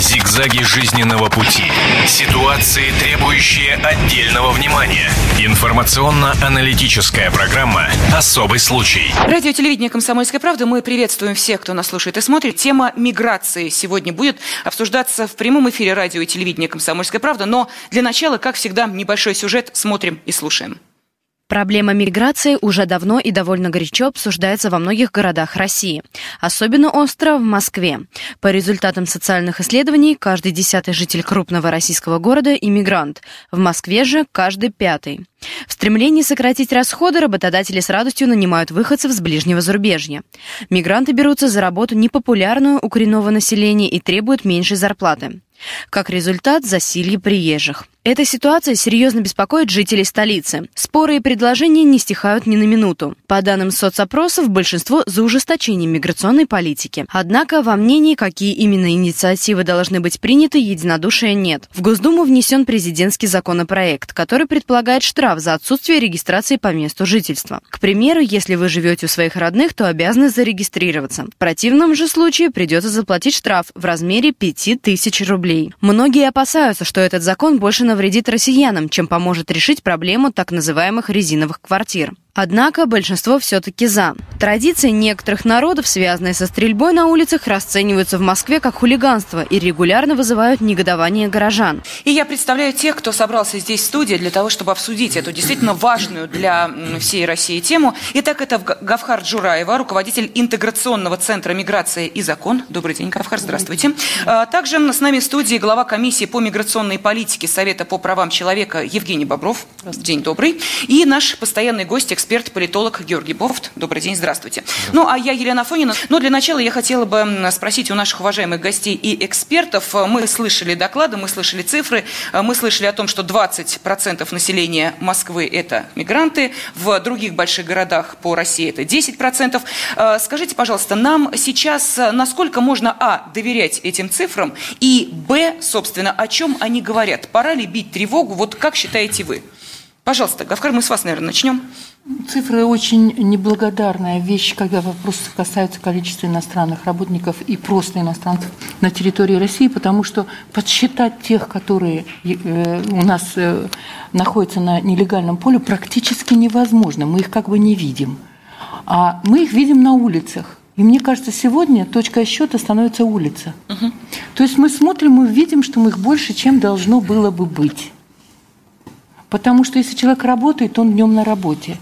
Зигзаги жизненного пути. Ситуации, требующие отдельного внимания. Информационно-аналитическая программа «Особый случай». Радио телевидение «Комсомольская правда». Мы приветствуем всех, кто нас слушает и смотрит. Тема миграции сегодня будет обсуждаться в прямом эфире радио и телевидения «Комсомольская правда». Но для начала, как всегда, небольшой сюжет смотрим и слушаем. Проблема миграции уже давно и довольно горячо обсуждается во многих городах России. Особенно остро в Москве. По результатам социальных исследований, каждый десятый житель крупного российского города – иммигрант. В Москве же каждый пятый. В стремлении сократить расходы работодатели с радостью нанимают выходцев с ближнего зарубежья. Мигранты берутся за работу непопулярную у коренного населения и требуют меньшей зарплаты. Как результат – засилье приезжих. Эта ситуация серьезно беспокоит жителей столицы. Споры и предложения не стихают ни на минуту. По данным соцопросов, большинство за ужесточение миграционной политики. Однако во мнении, какие именно инициативы должны быть приняты, единодушия нет. В Госдуму внесен президентский законопроект, который предполагает штраф за отсутствие регистрации по месту жительства. К примеру, если вы живете у своих родных, то обязаны зарегистрироваться. В противном же случае придется заплатить штраф в размере 5000 рублей. Многие опасаются, что этот закон больше навредит россиянам, чем поможет решить проблему так называемых резиновых квартир. Однако большинство все-таки за. Традиции некоторых народов, связанные со стрельбой на улицах, расцениваются в Москве как хулиганство и регулярно вызывают негодование горожан. И я представляю тех, кто собрался здесь в студии для того, чтобы обсудить эту действительно важную для всей России тему. Итак, это Гавхар Джураева, руководитель интеграционного центра миграции и закон. Добрый день, Гавхар, здравствуйте. А, также с нами в студии глава комиссии по миграционной политике Совета по правам человека Евгений Бобров. День добрый. И наш постоянный гость, эксперт, политолог Георгий Бофт. Добрый день, здравствуйте. Ну, а я Елена Фонина. Но для начала я хотела бы спросить у наших уважаемых гостей и экспертов. Мы слышали доклады, мы слышали цифры, мы слышали о том, что 20% населения Москвы – это мигранты, в других больших городах по России это 10%. Э, скажите, пожалуйста, нам сейчас насколько можно, а, доверять этим цифрам, и, б, собственно, о чем они говорят? Пора ли бить тревогу? Вот как считаете вы? Пожалуйста, Гавкар, мы с вас, наверное, начнем. Цифры очень неблагодарная вещь, когда вопросы касаются количества иностранных работников и просто иностранцев на территории России, потому что подсчитать тех, которые э, у нас э, находятся на нелегальном поле, практически невозможно. Мы их как бы не видим. А мы их видим на улицах. И мне кажется, сегодня точка счета становится улица. Угу. То есть мы смотрим и видим, что мы их больше, чем должно было бы быть. Потому что если человек работает, он днем на работе.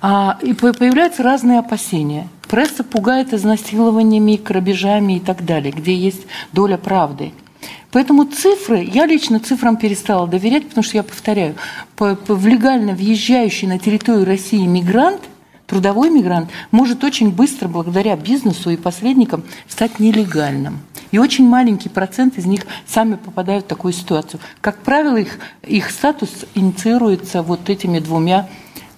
А, и появляются разные опасения. Пресса пугает изнасилованиями, грабежами и так далее, где есть доля правды. Поэтому цифры, я лично цифрам перестала доверять, потому что я повторяю, в легально въезжающий на территорию России мигрант – трудовой мигрант может очень быстро, благодаря бизнесу и посредникам, стать нелегальным. И очень маленький процент из них сами попадают в такую ситуацию. Как правило, их, их статус инициируется вот этими двумя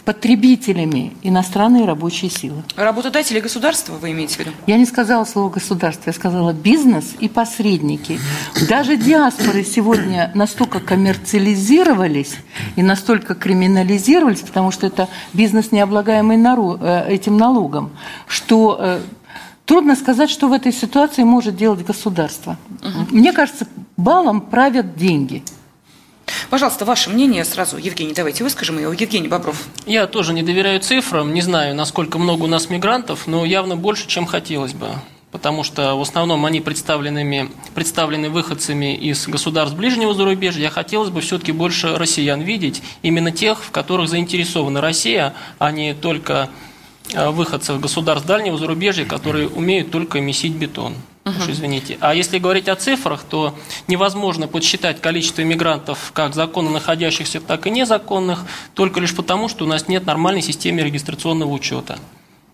потребителями иностранные рабочие силы. Работодатели государства вы имеете в виду? Я не сказала слово государство, я сказала бизнес и посредники. Даже диаспоры сегодня настолько коммерциализировались и настолько криминализировались, потому что это бизнес, не облагаемый э, этим налогом, что э, трудно сказать, что в этой ситуации может делать государство. Угу. Мне кажется, балом правят деньги – Пожалуйста, ваше мнение сразу, Евгений, давайте выскажем его. Евгений Бобров. Я тоже не доверяю цифрам, не знаю, насколько много у нас мигрантов, но явно больше, чем хотелось бы потому что в основном они представленными, представлены выходцами из государств ближнего зарубежья. Я хотелось бы все-таки больше россиян видеть, именно тех, в которых заинтересована Россия, а не только э, выходцев государств дальнего зарубежья, которые умеют только месить бетон. Уж извините. А если говорить о цифрах, то невозможно подсчитать количество иммигрантов как законно находящихся, так и незаконных, только лишь потому, что у нас нет нормальной системы регистрационного учета.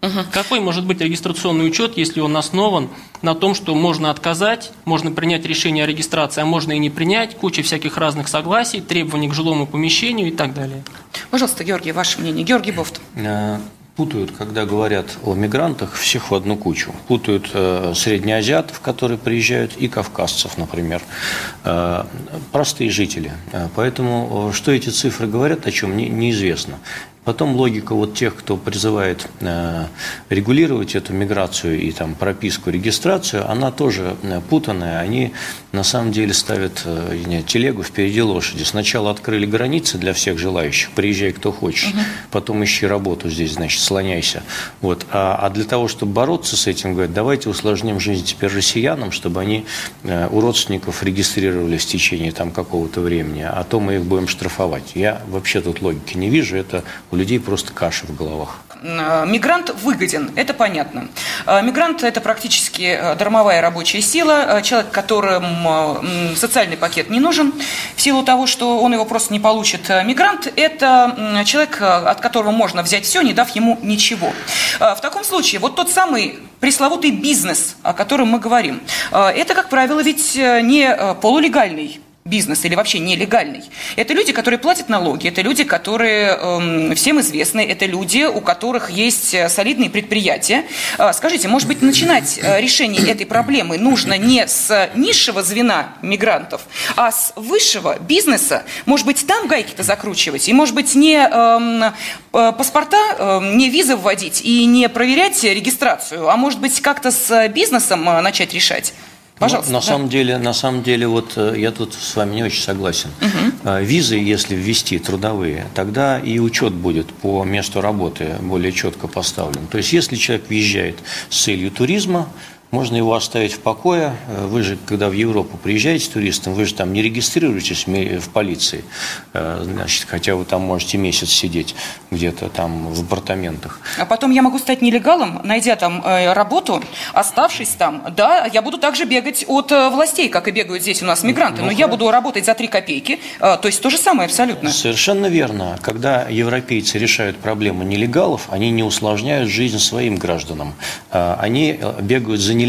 Угу. Какой может быть регистрационный учет, если он основан на том, что можно отказать, можно принять решение о регистрации, а можно и не принять, куча всяких разных согласий, требований к жилому помещению и так далее? Пожалуйста, Георгий, ваше мнение. Георгий Бофт. Путают, когда говорят о мигрантах, всех в одну кучу. Путают э, среднеазиатов, которые приезжают, и кавказцев, например. Э, простые жители. Э, поэтому, э, что эти цифры говорят, о чем, не, неизвестно. Потом логика вот тех, кто призывает э, регулировать эту миграцию и там прописку, регистрацию, она тоже э, путанная. Они на самом деле ставят э, нет, телегу впереди лошади. Сначала открыли границы для всех желающих, приезжай кто хочешь, угу. потом ищи работу здесь, значит, слоняйся. Вот. А, а для того, чтобы бороться с этим, говорят, давайте усложним жизнь теперь россиянам, чтобы они у родственников регистрировались в течение там какого-то времени, а то мы их будем штрафовать. Я вообще тут логики не вижу, это у людей просто каша в головах. Э, мигрант выгоден, это понятно. Э, мигрант – это практически э, дармовая рабочая сила, человек, которому социальный пакет не нужен, в силу того, что он его просто не получит. Мигрант – это человек, от которого можно взять все, не дав ему ничего. В таком случае, вот тот самый пресловутый бизнес, о котором мы говорим, это, как правило, ведь не полулегальный бизнес или вообще нелегальный. Это люди, которые платят налоги, это люди, которые э, всем известны, это люди, у которых есть э, солидные предприятия. Э, скажите, может быть, начинать э, решение этой проблемы нужно не с низшего звена мигрантов, а с высшего бизнеса? Может быть, там гайки-то закручивать? И, может быть, не э, э, паспорта, э, не визы вводить и не проверять регистрацию, а может быть, как-то с бизнесом э, начать решать? Пожалуйста. Ну, на, да. самом деле, на самом деле, вот э, я тут с вами не очень согласен. Угу. Визы, если ввести трудовые, тогда и учет будет по месту работы более четко поставлен. То есть, если человек въезжает с целью туризма, можно его оставить в покое. Э, вы же, когда в Европу приезжаете туристом, вы же там не регистрируетесь в полиции, э, значит, хотя вы там можете месяц сидеть где-то там в апартаментах. А потом я могу стать нелегалом, найдя там э, работу, оставшись там, да, я буду также бегать от властей, как и бегают здесь у нас мигранты, ну, но я буду работать за три копейки, то есть то же самое абсолютно. Совершенно верно. Когда европейцы решают проблему нелегалов, они не усложняют жизнь своим гражданам. Они бегают за нелегалами,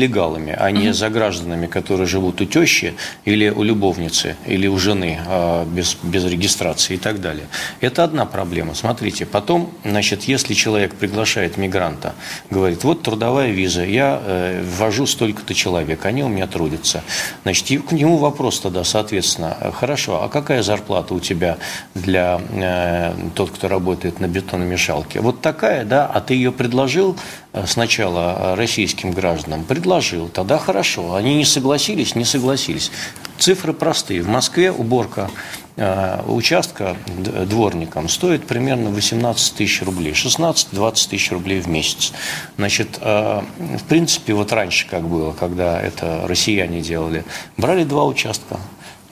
а не за гражданами, которые живут у тещи или у любовницы, или у жены а, без, без регистрации и так далее. Это одна проблема. Смотрите, потом, значит, если человек приглашает мигранта, говорит, вот трудовая виза, я э, ввожу столько-то человек, они у меня трудятся. Значит, к нему вопрос тогда, соответственно, хорошо, а какая зарплата у тебя для э, тот, кто работает на бетономешалке? Вот такая, да, а ты ее предложил э, сначала э, российским гражданам, предложил, тогда хорошо. Они не согласились, не согласились. Цифры простые. В Москве уборка э, участка дворником стоит примерно 18 тысяч рублей, 16-20 тысяч рублей в месяц. Значит, э, в принципе, вот раньше как было, когда это россияне делали, брали два участка,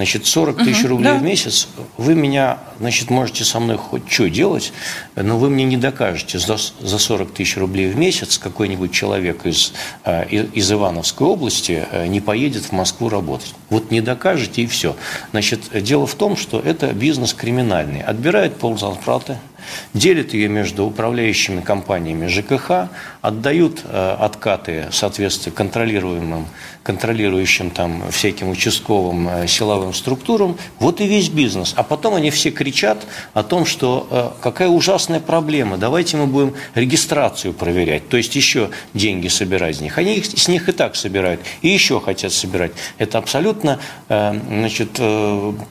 Значит, 40 тысяч угу, рублей да. в месяц, вы меня, значит, можете со мной хоть что делать, но вы мне не докажете, за, за 40 тысяч рублей в месяц какой-нибудь человек из, э, из Ивановской области э, не поедет в Москву работать. Вот не докажете и все. Значит, дело в том, что это бизнес криминальный. Отбирает ползарплаты, делят ее между управляющими компаниями ЖКХ, отдают э, откаты, соответственно, контролируемым, контролирующим там всяким участковым э, силовым структурам. Вот и весь бизнес. А потом они все кричат о том, что э, какая ужасная проблема, давайте мы будем регистрацию проверять, то есть еще деньги собирать с них. Они их, с них и так собирают, и еще хотят собирать. Это абсолютно значит,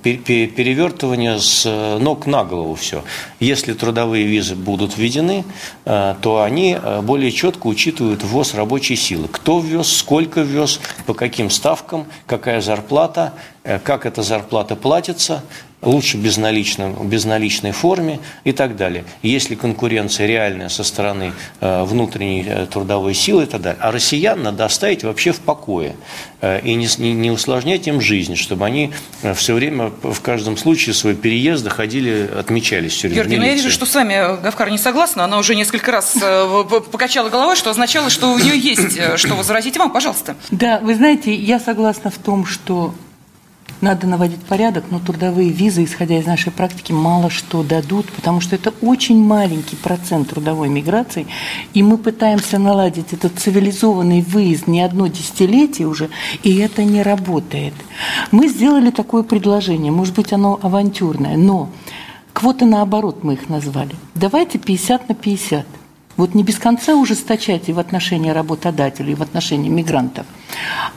перевертывание с ног на голову все. Если трудовые визы будут введены, э, то они э, более четко учитывают ввоз рабочей силы. Кто ввез, сколько ввез, по каким ставкам, какая зарплата, э, как эта зарплата платится, лучше безналичном, безналичной форме и так далее. Если конкуренция реальная со стороны э, внутренней э, трудовой силы и так далее. А россиян надо оставить вообще в покое э, и не, не, не усложнять им жизнь, чтобы они все время в каждом случае свои переезды ходили, отмечались все время. Георгий, ну я вижу, что с вами Гавкар не согласна. Она уже несколько раз покачала головой, что означало, что у нее есть что возразить вам. Пожалуйста. Да, вы знаете, я согласна в том, что надо наводить порядок, но трудовые визы, исходя из нашей практики, мало что дадут, потому что это очень маленький процент трудовой миграции, и мы пытаемся наладить этот цивилизованный выезд не одно десятилетие уже, и это не работает. Мы сделали такое предложение, может быть, оно авантюрное, но квоты наоборот мы их назвали. Давайте 50 на 50. Вот не без конца ужесточать и в отношении работодателей, и в отношении мигрантов,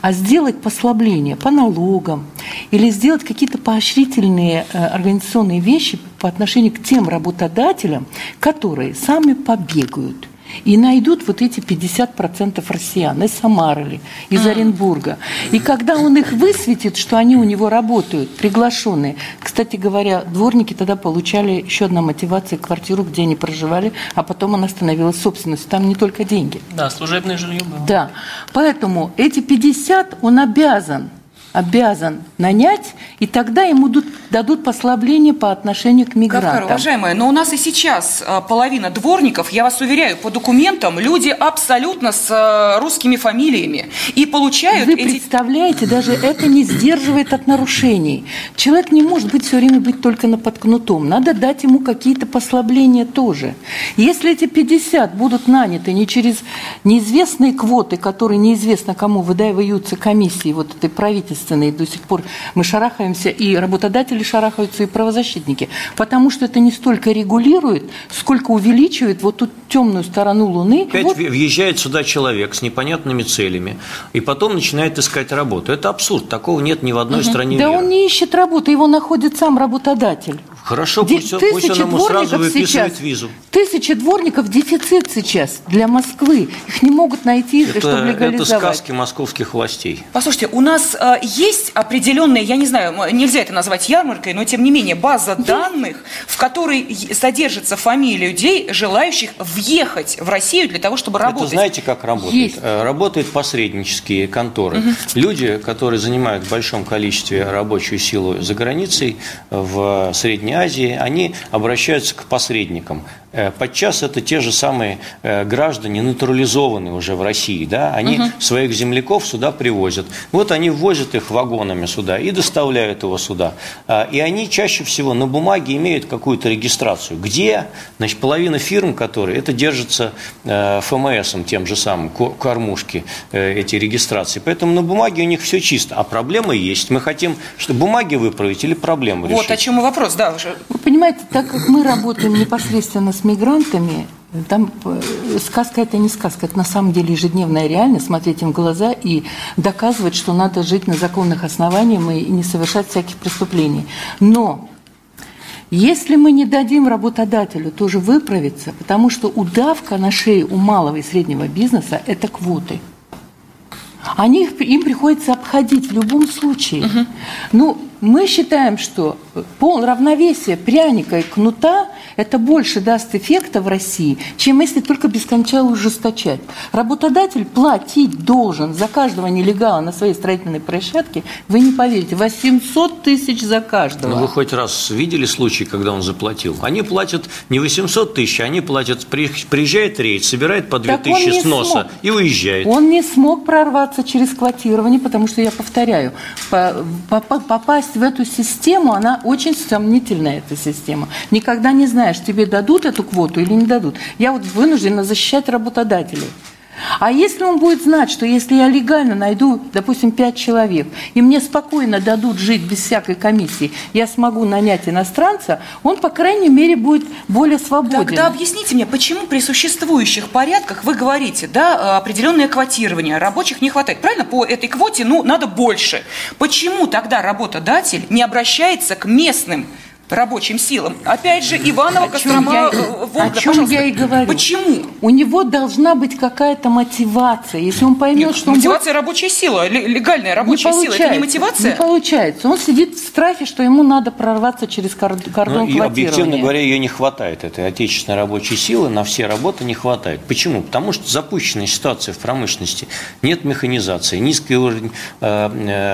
а сделать послабление по налогам или сделать какие-то поощрительные э, организационные вещи по отношению к тем работодателям, которые сами побегают – и найдут вот эти 50% россиян из Самары из mm. Оренбурга. И когда он их высветит, что они у него работают, приглашенные. Кстати говоря, дворники тогда получали еще одна мотивация квартиру, где они проживали, а потом она становилась собственностью. Там не только деньги. Да, служебное жилье было. Да. Поэтому эти 50 он обязан обязан нанять, и тогда ему дадут послабление по отношению к мигрантам. Кавкар, уважаемая, но у нас и сейчас а, половина дворников, я вас уверяю, по документам люди абсолютно с а, русскими фамилиями и получают... Вы эти... представляете, даже это не сдерживает от нарушений. Человек не может быть все время быть только на подкнутом. Надо дать ему какие-то послабления тоже. Если эти 50 будут наняты не через неизвестные квоты, которые неизвестно кому выдаются комиссии вот этой правительства, ответственные до сих пор. Мы шарахаемся, и работодатели шарахаются, и правозащитники. Потому что это не столько регулирует, сколько увеличивает вот ту темную сторону Луны. Опять вот... въезжает сюда человек с непонятными целями, и потом начинает искать работу. Это абсурд. Такого нет ни в одной угу. стране Да мира. он не ищет работу, его находит сам работодатель. Хорошо, пусть, пусть он ему сразу выписывает сейчас, визу. Тысячи дворников дефицит сейчас для Москвы. Их не могут найти, это, чтобы легализовать. Это сказки московских властей. Послушайте, у нас э, есть определенная, я не знаю, нельзя это назвать ярмаркой, но тем не менее база есть. данных, в которой содержится фамилия людей, желающих въехать в Россию для того, чтобы работать. Это знаете, как работает? Есть. Э, работают посреднические конторы. Угу. Люди, которые занимают в большом количестве рабочую силу за границей, в Средней Азии, они обращаются к посредникам. Э, подчас это те же самые э, граждане, натурализованные уже в России, да, они угу. своих земляков сюда привозят. Вот они ввозят их вагонами сюда и доставляют его сюда. А, и они чаще всего на бумаге имеют какую-то регистрацию. Где? Значит, половина фирм, которые, это держится э, ФМСом тем же самым, кормушки, эти регистрации. Поэтому на бумаге у них все чисто. А проблемы есть. Мы хотим, чтобы бумаги выправить или проблемы решить. Вот о чем и вопрос, да. Вы понимаете, так как мы работаем непосредственно с мигрантами, там э, сказка это не сказка, это на самом деле ежедневная реальность, смотреть им в глаза и доказывать, что надо жить на законных основаниях и не совершать всяких преступлений. Но если мы не дадим работодателю тоже выправиться, потому что удавка на шее у малого и среднего бизнеса – это квоты. Они, им приходится обходить в любом случае. Угу. Ну, мы считаем, что пол равновесие пряника и кнута это больше даст эффекта в России, чем если только бесконечно ужесточать. Работодатель платить должен за каждого нелегала на своей строительной площадке, вы не поверите, 800 тысяч за каждого. Ну, вы хоть раз видели случай, когда он заплатил? Они платят не 800 тысяч, они платят, приезжает рейс, собирает по 2000 с носа смог. и уезжает. Он не смог прорваться через квотирование, потому что, я повторяю, попасть попасть в эту систему, она очень сомнительная, эта система. Никогда не знаешь, тебе дадут эту квоту или не дадут. Я вот вынуждена защищать работодателей. А если он будет знать, что если я легально найду, допустим, пять человек, и мне спокойно дадут жить без всякой комиссии, я смогу нанять иностранца, он, по крайней мере, будет более свободен. Тогда объясните мне, почему при существующих порядках вы говорите, да, определенное квотирование, рабочих не хватает. Правильно? По этой квоте, ну, надо больше. Почему тогда работодатель не обращается к местным рабочим силам. Опять же, Иванова, Кострома, я, э, Волга, О чем пожалуйста. я и говорю. Почему? У него должна быть какая-то мотивация. Если он поймет, Нет, что мотивация он будет... рабочая сила, легальная рабочая сила, это не мотивация? Не получается. Он сидит в страхе, что ему надо прорваться через кордон ну, и, объективно говоря, ее не хватает, этой отечественной рабочей силы, на все работы не хватает. Почему? Потому что запущенная ситуация в промышленности, нет механизации, низкий уровень, э,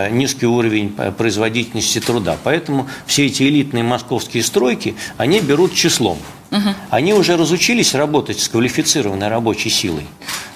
э, низкий уровень производительности труда. Поэтому все эти элитные московские стройки, они берут числом. Угу. Они уже разучились работать с квалифицированной рабочей силой.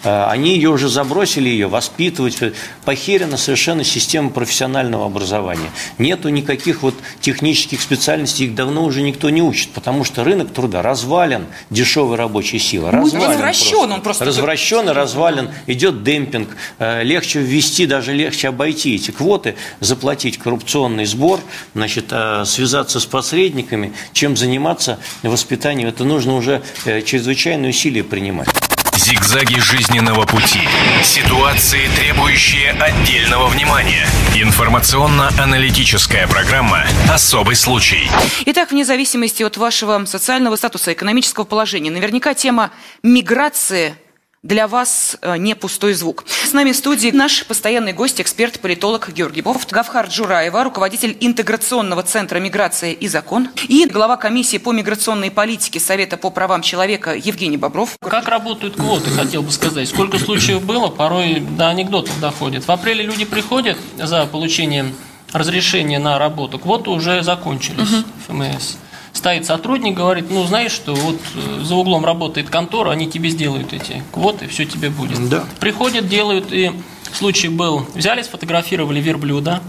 А, они ее уже забросили, ее воспитывать. Похерена совершенно система профессионального образования. Нету никаких вот технических специальностей, их давно уже никто не учит, потому что рынок труда развален дешевой рабочей силы. Ну, развален развращен просто. он просто. Развращен и развален. Идет демпинг. Э, легче ввести, даже легче обойти эти квоты, заплатить коррупционный сбор, значит, э, связаться с посредниками, чем заниматься воспитанием. Это нужно уже э, чрезвычайные усилия принимать. Зигзаги жизненного пути. Ситуации, требующие отдельного внимания. Информационно-аналитическая программа «Особый случай». Итак, вне зависимости от вашего социального статуса, экономического положения, наверняка тема миграции – для вас э, не пустой звук. С нами в студии наш постоянный гость, эксперт, политолог Георгий Бов, Гавхар Джураева, руководитель Интеграционного центра «Миграция и закон» и глава комиссии по миграционной политике Совета по правам человека Евгений Бобров. Как работают квоты, хотел бы сказать. Сколько случаев было, порой до анекдотов доходит. В апреле люди приходят за получением разрешения на работу, квоты уже закончились угу. ФМС стоит сотрудник, говорит, ну, знаешь что, вот э, за углом работает контора, они тебе сделают эти квоты, все тебе будет. Да. Приходят, делают, и случай был, взяли, сфотографировали верблюда,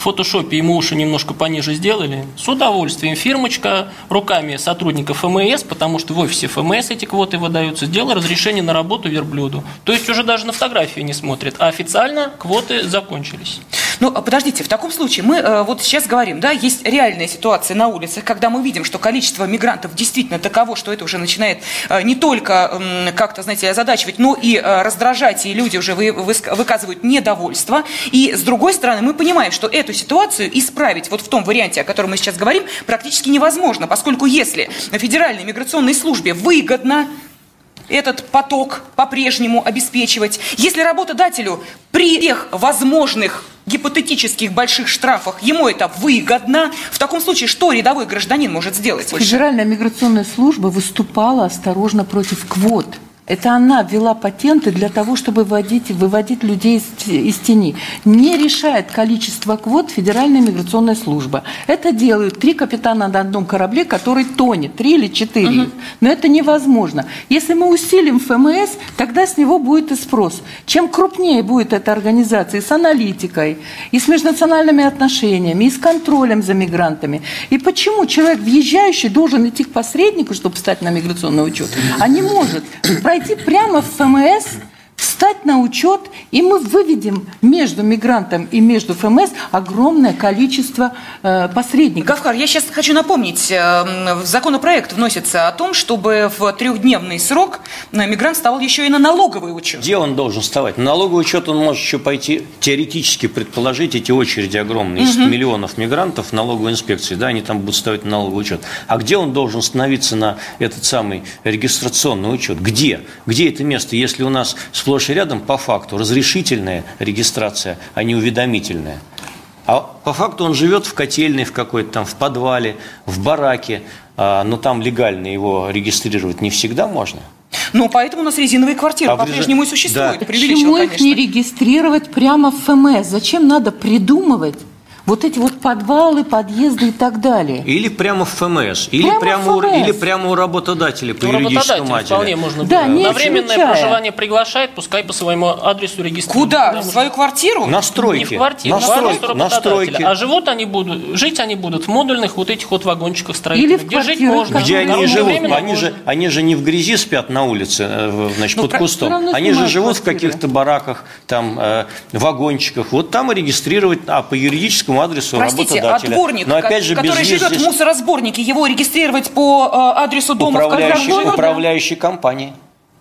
в фотошопе ему уши немножко пониже сделали. С удовольствием. Фирмочка руками сотрудников ФМС, потому что в офисе ФМС эти квоты выдаются, сделала разрешение на работу верблюду. То есть уже даже на фотографии не смотрят. А официально квоты закончились. Ну, а подождите, в таком случае мы э, вот сейчас говорим, да, есть реальная ситуация на улицах, когда мы видим, что количество мигрантов действительно таково, что это уже начинает э, не только э, как-то, знаете, озадачивать, но и э, раздражать, и люди уже вы, вы, выказывают недовольство. И с другой стороны, мы понимаем, что эту ситуацию исправить вот в том варианте, о котором мы сейчас говорим, практически невозможно, поскольку если на Федеральной миграционной службе выгодно этот поток по-прежнему обеспечивать. Если работодателю при всех возможных гипотетических больших штрафах ему это выгодно, в таком случае что рядовой гражданин может сделать? Федеральная миграционная служба выступала осторожно против квот. Это она ввела патенты для того, чтобы выводить, выводить людей из, из тени. Не решает количество квот Федеральная миграционная служба. Это делают три капитана на одном корабле, который тонет, три или четыре. Угу. Но это невозможно. Если мы усилим ФМС, тогда с него будет и спрос. Чем крупнее будет эта организация и с аналитикой, и с межнациональными отношениями, и с контролем за мигрантами. И почему человек, въезжающий, должен идти к посреднику, чтобы встать на миграционный учет, а не может пройти пойти прямо в ФМС, встать на учет, и мы выведем между мигрантом и между ФМС огромное количество э, посредников. Гавхар, я сейчас хочу напомнить, э, в законопроект вносится о том, чтобы в трехдневный срок э, мигрант вставал еще и на налоговый учет. Где он должен вставать? На налоговый учет он может еще пойти, теоретически предположить, эти очереди огромные, из угу. миллионов мигрантов в налоговой инспекции, да, они там будут ставить на налоговый учет. А где он должен становиться на этот самый регистрационный учет? Где? Где это место, если у нас сплошь и рядом по факту разрешительная регистрация, а не уведомительная. А по факту он живет в котельной в какой-то там, в подвале, в бараке, а, но там легально его регистрировать не всегда можно. Ну, поэтому у нас резиновые квартиры а по-прежнему и существуют. Да. Почему их конечно. не регистрировать прямо в ФМС? Зачем надо придумывать вот эти вот подвалы, подъезды и так далее. Или прямо в ФМС, или прямо, прямо, у, или прямо у работодателя по ну, юридическому отделу. вполне можно да, было. На временное проживание приглашает, пускай по своему адресу регистрирует. Куда? Да, в свою квартиру? Настройки. Не в квартиру, настройки, на настройки. А живут они будут, жить они будут в модульных вот этих вот вагончиках строительных. Или в где жить можно. Где они живут? Они же, они же не в грязи спят на улице, э, значит, ну, под кустом. Они же живут в каких-то бараках, там, э, вагончиках. Вот там и регистрировать, а по юридическому адресу Простите, работодателя. отборник, Но опять же, который живет здесь... в мусоросборнике, его регистрировать по э, адресу дома управляющей, в управляющей компании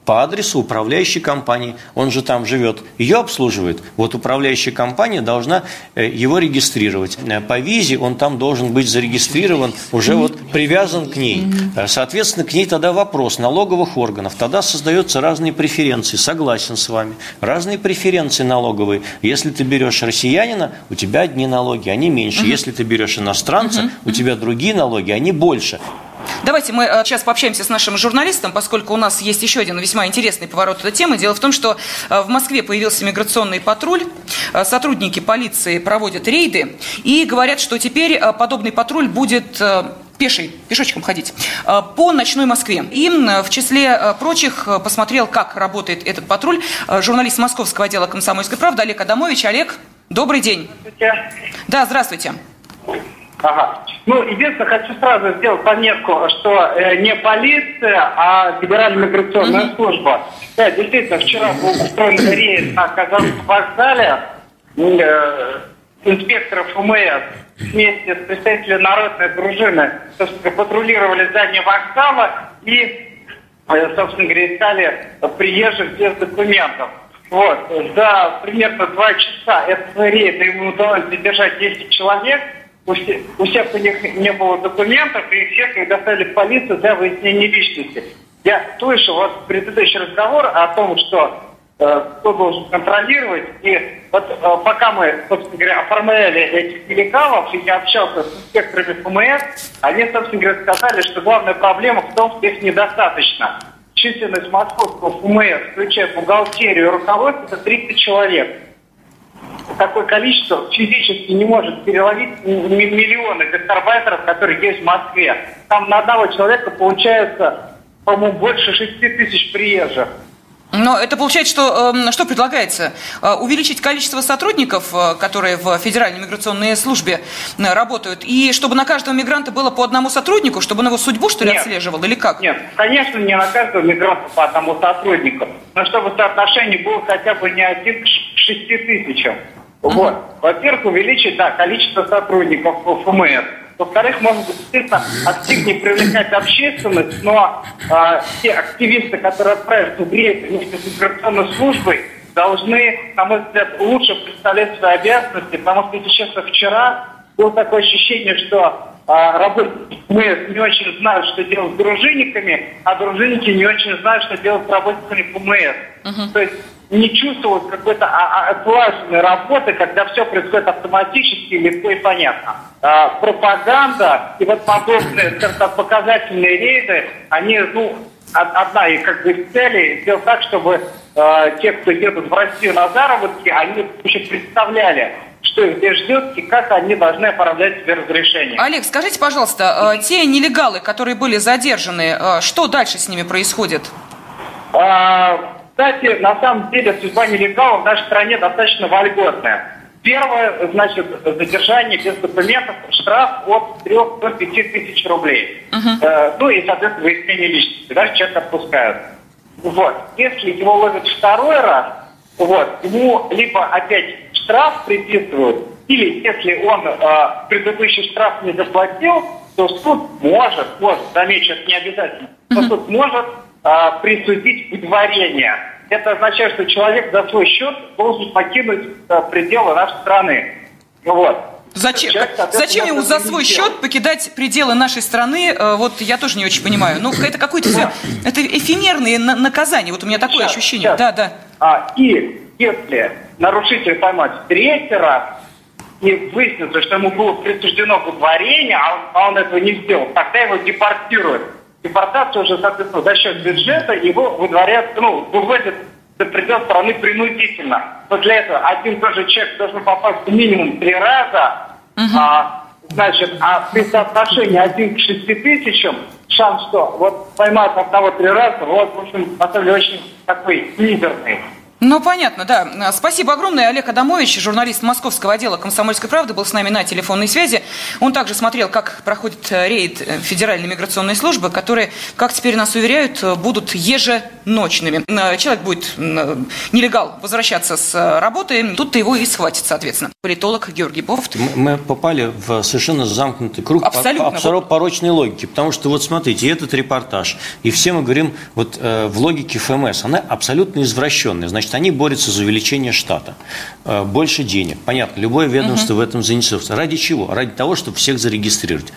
по адресу управляющей компании. Он же там живет. Ее обслуживает. Вот управляющая компания должна э, его регистрировать. Э, по визе он там должен быть зарегистрирован, уже вот привязан к ней. Э, соответственно, к ней тогда вопрос налоговых органов. Тогда создаются разные преференции. Согласен с вами. Разные преференции налоговые. Если ты берешь россиянина, у тебя одни налоги, они меньше. Если ты берешь иностранца, у тебя другие налоги, они больше. Давайте мы э, сейчас пообщаемся с нашим журналистом, поскольку у нас есть еще один весьма интересный поворот этой темы. Дело в том, что э, в Москве появился миграционный патруль, э, сотрудники полиции проводят рейды и говорят, что теперь подобный патруль будет пеший, пешочком ходить, по ночной Москве. И в числе прочих посмотрел, как работает этот патруль, журналист московского отдела «Комсомольской правды» Олег Адамович. Олег, добрый день. Здравствуйте. Да, здравствуйте. Ага. Ну, единственное, хочу сразу сделать пометку, что э, не полиция, а Федеральная миграционная mm-hmm. служба. Да, действительно, вчера был устроен рейд на Казанском вокзале. Э, инспекторов ФМС вместе с представителями народной дружины собственно, патрулировали здание вокзала и э, собственно говоря, искали приезжих без документов. Вот. За примерно два часа этого рейда ему удалось задержать 10 человек. У всех, у них не было документов, и всех их доставили в полицию для выяснения личности. Я слышал вот предыдущий разговор о том, что э, кто должен контролировать. И вот э, пока мы, собственно говоря, оформляли этих нелегалов, и я общался с инспекторами ФМС, они, собственно говоря, сказали, что главная проблема в том, что их недостаточно численность московского ФМС, включая бухгалтерию и руководство, это 30 человек. Такое количество физически не может переловить миллионы гастарбайтеров, которые есть в Москве. Там на одного человека получается, по-моему, больше 6 тысяч приезжих. Но это получается, что, эм, что предлагается? Э, увеличить количество сотрудников, э, которые в Федеральной миграционной службе э, работают, и чтобы на каждого мигранта было по одному сотруднику, чтобы он его судьбу, что ли, нет, отслеживал, или как? Нет, конечно, не на каждого мигранта по одному сотруднику, но чтобы соотношение было хотя бы не один к шести тысячам. Uh-huh. Вот. Во-первых, увеличить да, количество сотрудников в ФМС. Во-вторых, можно действительно активнее привлекать общественность, но э, те активисты, которые отправятся в рейд вместе с миграционной службой, должны, на мой взгляд, лучше представлять свои обязанности, потому что, если честно, вчера было такое ощущение, что э, работники ФМС не очень знают, что делать с дружинниками, а дружинники не очень знают, что делать с работниками ФМС. Uh-huh. То есть не чувствовать какой-то отлаженной работы, когда все происходит автоматически, легко и понятно. А, пропаганда и вот подобные скажем показательные рейды, они, ну, одна и как бы цели сделать так, чтобы э, те, кто едут в Россию на заработки, они вообще представляли, что их здесь ждет и как они должны оформлять себе разрешение. Олег, скажите, пожалуйста, э, те нелегалы, которые были задержаны, э, что дальше с ними происходит? А, кстати, на самом деле судьба нелегалов в нашей стране достаточно вольготная. Первое, значит, задержание без документов, штраф от 3 до 5 тысяч рублей. Uh-huh. Э, ну и, соответственно, выяснение личности. Даже человека отпускают. Вот. Если его ловят второй раз, вот, ему либо опять штраф приписывают, или если он э, предыдущий штраф не заплатил, то суд может, может, замечу, это не обязательно, uh-huh. суд может а, присудить удворение. Это означает, что человек за свой счет должен покинуть а, пределы нашей страны. Вот. Зачем, Человек, зачем ему за свой счет покидать пределы нашей страны? Э, вот я тоже не очень понимаю. Ну, это какое-то все, это эфемерные наказания. Вот у меня такое сейчас, ощущение. Сейчас. Да, да. А, и если нарушитель поймать в третий раз, и выяснится, что ему было присуждено выдворение, а он, а он этого не сделал, тогда его депортируют депортация уже, соответственно, за счет бюджета его выдворяют, ну, выводят за предел страны принудительно. Но для этого один и тот же человек должен попасть минимум три раза, uh-huh. а, значит, а при соотношении один к шести тысячам шанс, что вот поймают одного три раза, вот, в общем, на самом деле очень такой мизерный. Ну, понятно, да. Спасибо огромное. Олег Адамович, журналист московского отдела «Комсомольской правды», был с нами на телефонной связи. Он также смотрел, как проходит э, рейд э, Федеральной миграционной службы, которые, как теперь нас уверяют, э, будут еженочными. Человек будет, нелегал, возвращаться с работы, тут-то его и схватит, соответственно. Политолог Георгий Бофт. Мы попали в совершенно замкнутый круг абсолютно, абсолютно порочной логики, потому что вот смотрите, этот репортаж, и все мы говорим вот в логике ФМС, она абсолютно извращенная. Значит, Значит, они борются за увеличение штата. Э, больше денег. Понятно, любое ведомство угу. в этом заинтересовано. Ради чего? Ради того, чтобы всех зарегистрировать.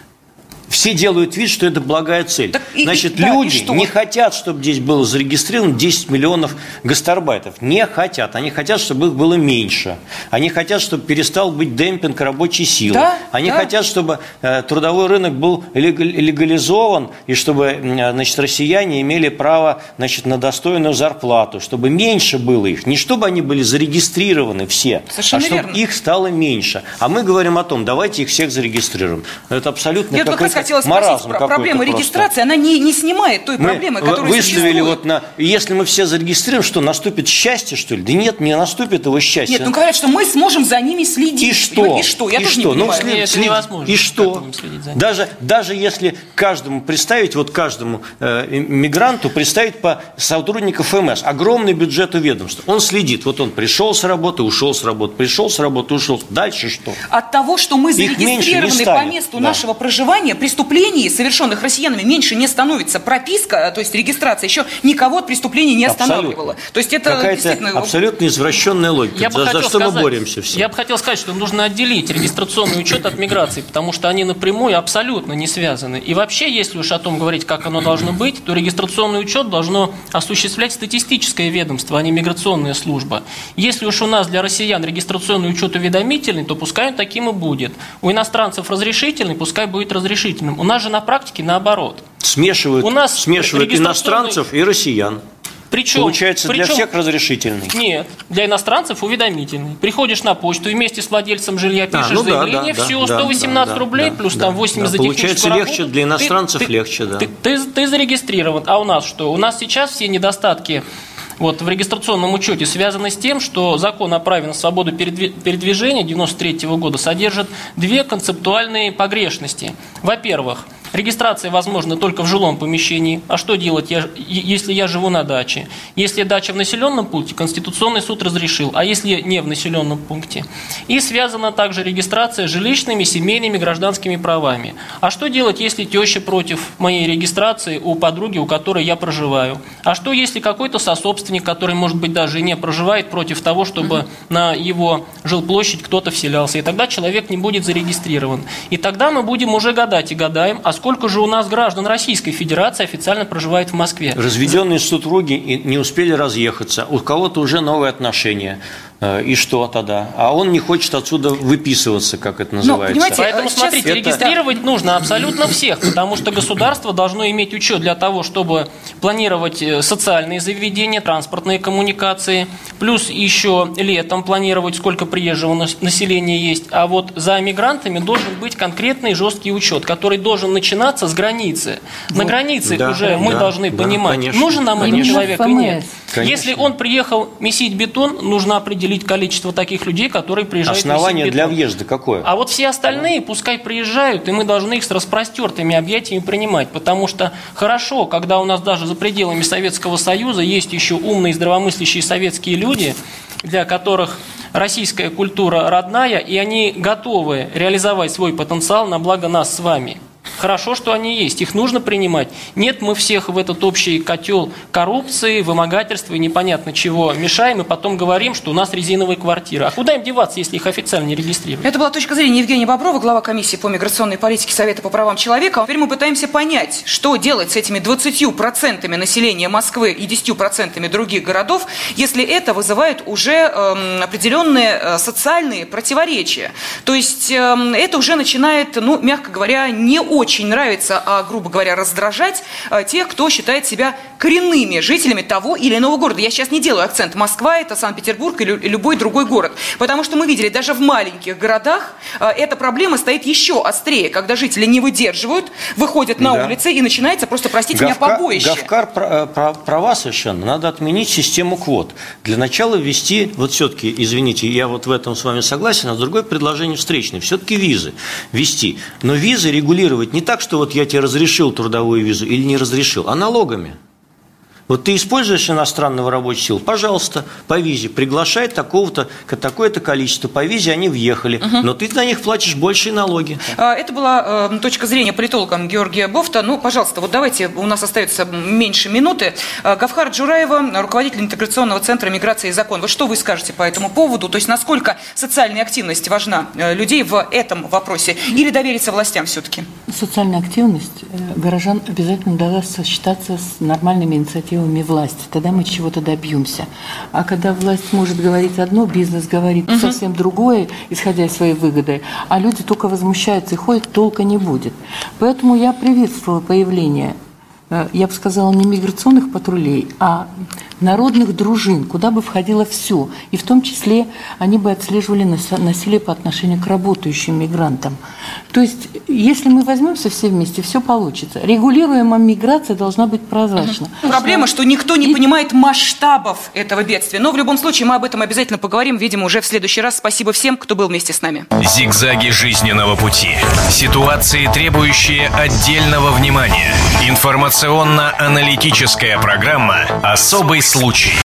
Все делают вид, что это благая цель. Так и, Значит, и, люди да, не хотят, чтобы здесь было зарегистрировано 10 миллионов гастарбайтов. Не хотят. Они хотят, чтобы их было меньше. Они хотят, чтобы перестал быть демпинг рабочей силы. Да, Они да. хотят, чтобы э, трудовой рынок был легализован, и чтобы значит, россияне имели право значит, на достойную зарплату, чтобы меньше было их. Не чтобы они были зарегистрированы все, Совершенно а чтобы верно. их стало меньше. А мы говорим о том, давайте их всех зарегистрируем. Это абсолютно Нет, какой-то хотела спросить, про проблема регистрации, она не, не снимает той мы проблемы, которая выставили существует. вот на... Если мы все зарегистрируем, что, наступит счастье, что ли? Да нет, не наступит его счастье. Нет, ну говорят, что мы сможем за ними следить. И что? И что? Я и тоже что? не ну, понимаю. след... Нет, след... невозможно. И что? Даже, даже если каждому представить, вот каждому э, мигранту представить по сотруднику ФМС, огромный бюджет у ведомства. Он следит. Вот он пришел с работы, ушел с работы, пришел с работы, ушел. Дальше что? От того, что мы зарегистрированы по месту да. нашего проживания, при преступлений, совершенных россиянами, меньше не становится. Прописка, то есть регистрация, еще никого от преступлений не останавливала. Абсолютно. То есть это Какая-то действительно... абсолютно извращенная логика. Я бы за, за хотел что сказать, мы боремся все? Я бы хотел сказать, что нужно отделить регистрационный учет от миграции, потому что они напрямую абсолютно не связаны. И вообще, если уж о том говорить, как оно должно быть, то регистрационный учет должно осуществлять статистическое ведомство, а не миграционная служба. Если уж у нас для россиян регистрационный учет уведомительный, то пускай он таким и будет. У иностранцев разрешительный, пускай будет разрешительным. У нас же на практике наоборот. Смешивают, У нас смешивают регистрационный- иностранцев и россиян. Причем, Получается, для причем- всех разрешительный. Нет, для иностранцев уведомительный. Приходишь на почту и вместе с владельцем жилья пишешь ну да, заявление, да, все, да, 118 да, рублей, да, плюс да, там 80 да. за Получается, техническую легче работу. для иностранцев, Ты- ты- легче, да. Ты, ты- ты зарегистрирован, а у нас что? У нас сейчас все недостатки вот, в регистрационном учете связаны с тем, что закон о праве на свободу передви- передвижения 93 года содержит две концептуальные погрешности. Во-первых, Регистрация возможна только в жилом помещении. А что делать, я- если я живу на даче? Если дача в населенном пункте, Конституционный суд разрешил, а если не в населенном пункте? И связана также регистрация жилищными, семейными, гражданскими правами. А что делать, если теща против моей регистрации у подруги, у которой я проживаю? А что, если какой-то сособственник, который, может быть, даже и не проживает, против того, чтобы на его жилплощадь кто-то вселялся? И тогда человек не будет зарегистрирован. И тогда мы будем уже гадать и гадаем, а сколько же у нас граждан Российской Федерации официально проживает в Москве? Разведенные супруги не успели разъехаться, у кого-то уже новые отношения. Э, И что тогда? А он не хочет отсюда выписываться, как это называется. понимаете, Поэтому, сейчас смотрите, это- регистрировать нужно абсолютно всех, потому что государство должно иметь учет для того, чтобы планировать э, социальные заведения, транспортные коммуникации, плюс еще летом планировать, сколько приезжего нас- населения есть. А вот за мигрантами должен быть конкретный жесткий учет, который должен начинаться с границы. На границе Да, уже мы да, должны да, понимать, конечно, нужен нам этот конечно. человек или нет. Конечно. Если он приехал месить бетон, нужно определить количество таких людей, которые приезжают Основание для въезда какое? А вот все остальные пускай приезжают, и мы должны их с распростертыми объятиями принимать, потому что хорошо, когда у нас даже за пределами Советского Союза есть еще умные, здравомыслящие советские люди, для которых российская культура родная, и они готовы реализовать свой потенциал на благо нас с вами. Хорошо, что они есть, их нужно принимать. Нет, мы всех в этот общий котел коррупции, вымогательства и непонятно чего мешаем, и потом говорим, что у нас резиновые квартиры. А куда им деваться, если их официально не регистрируют? Это была точка зрения Евгения Боброва, глава комиссии по миграционной политике Совета по правам человека. Теперь мы пытаемся понять, что делать с этими 20% населения Москвы и 10% других городов, если это вызывает уже эм, определенные э, социальные противоречия. То есть эм, это уже начинает, ну, мягко говоря, не очень нравиться, а, грубо говоря, раздражать э, тех, кто считает себя коренными жителями того или иного города. Я сейчас не делаю акцент. Москва – это Санкт-Петербург или любой другой город. Потому что мы видели, даже в маленьких городах э, эта проблема стоит еще острее, когда жители не выдерживают, выходят на Да. улицы и начинается просто, простите меня, Гавка- побоище. Гавкар про- про- права совершенно. Надо отменить систему квот. Для начала ввести, вот все-таки, извините, я вот в этом с вами согласен, а другое предложение встречное. Все-таки визы ввести. Но визы регулировать не так, что вот я тебе разрешил трудовую визу или не разрешил, а налогами. Вот ты используешь иностранного рабочего сил, пожалуйста, по визе приглашай такого-то, такое-то количество, по визе они въехали, но ты на них платишь большие налоги. А, Это была э, точка зрения политолога Георгия Бофта. Ну, пожалуйста, вот давайте, у нас остается меньше минуты. А, Гавхар Джураева, руководитель интеграционного центра миграции и закон. Вот что вы скажете по этому поводу? То есть насколько социальная активность важна э, людей в этом вопросе? Или довериться властям все-таки? Социальная активность э, горожан обязательно должна сочетаться с нормальными инициативами власти. Тогда мы чего-то добьемся. А когда власть может говорить одно, бизнес говорит совсем другое, исходя из своей выгоды, а люди только возмущаются и ходят, толка не будет. Поэтому я приветствовала появление я бы сказала, не миграционных патрулей, а народных дружин, куда бы входило все. И в том числе они бы отслеживали нас- насилие по отношению к работающим мигрантам. То есть, если мы возьмемся все вместе, все получится. Регулируемая миграция должна быть прозрачна. Проблема, что никто не понимает масштабов этого бедствия. Но в любом случае мы об этом обязательно поговорим, видимо, уже в следующий раз. Спасибо всем, кто был вместе с нами. Зигзаги жизненного пути. Ситуации, требующие отдельного внимания. Информационно-аналитическая программа «Особый случай».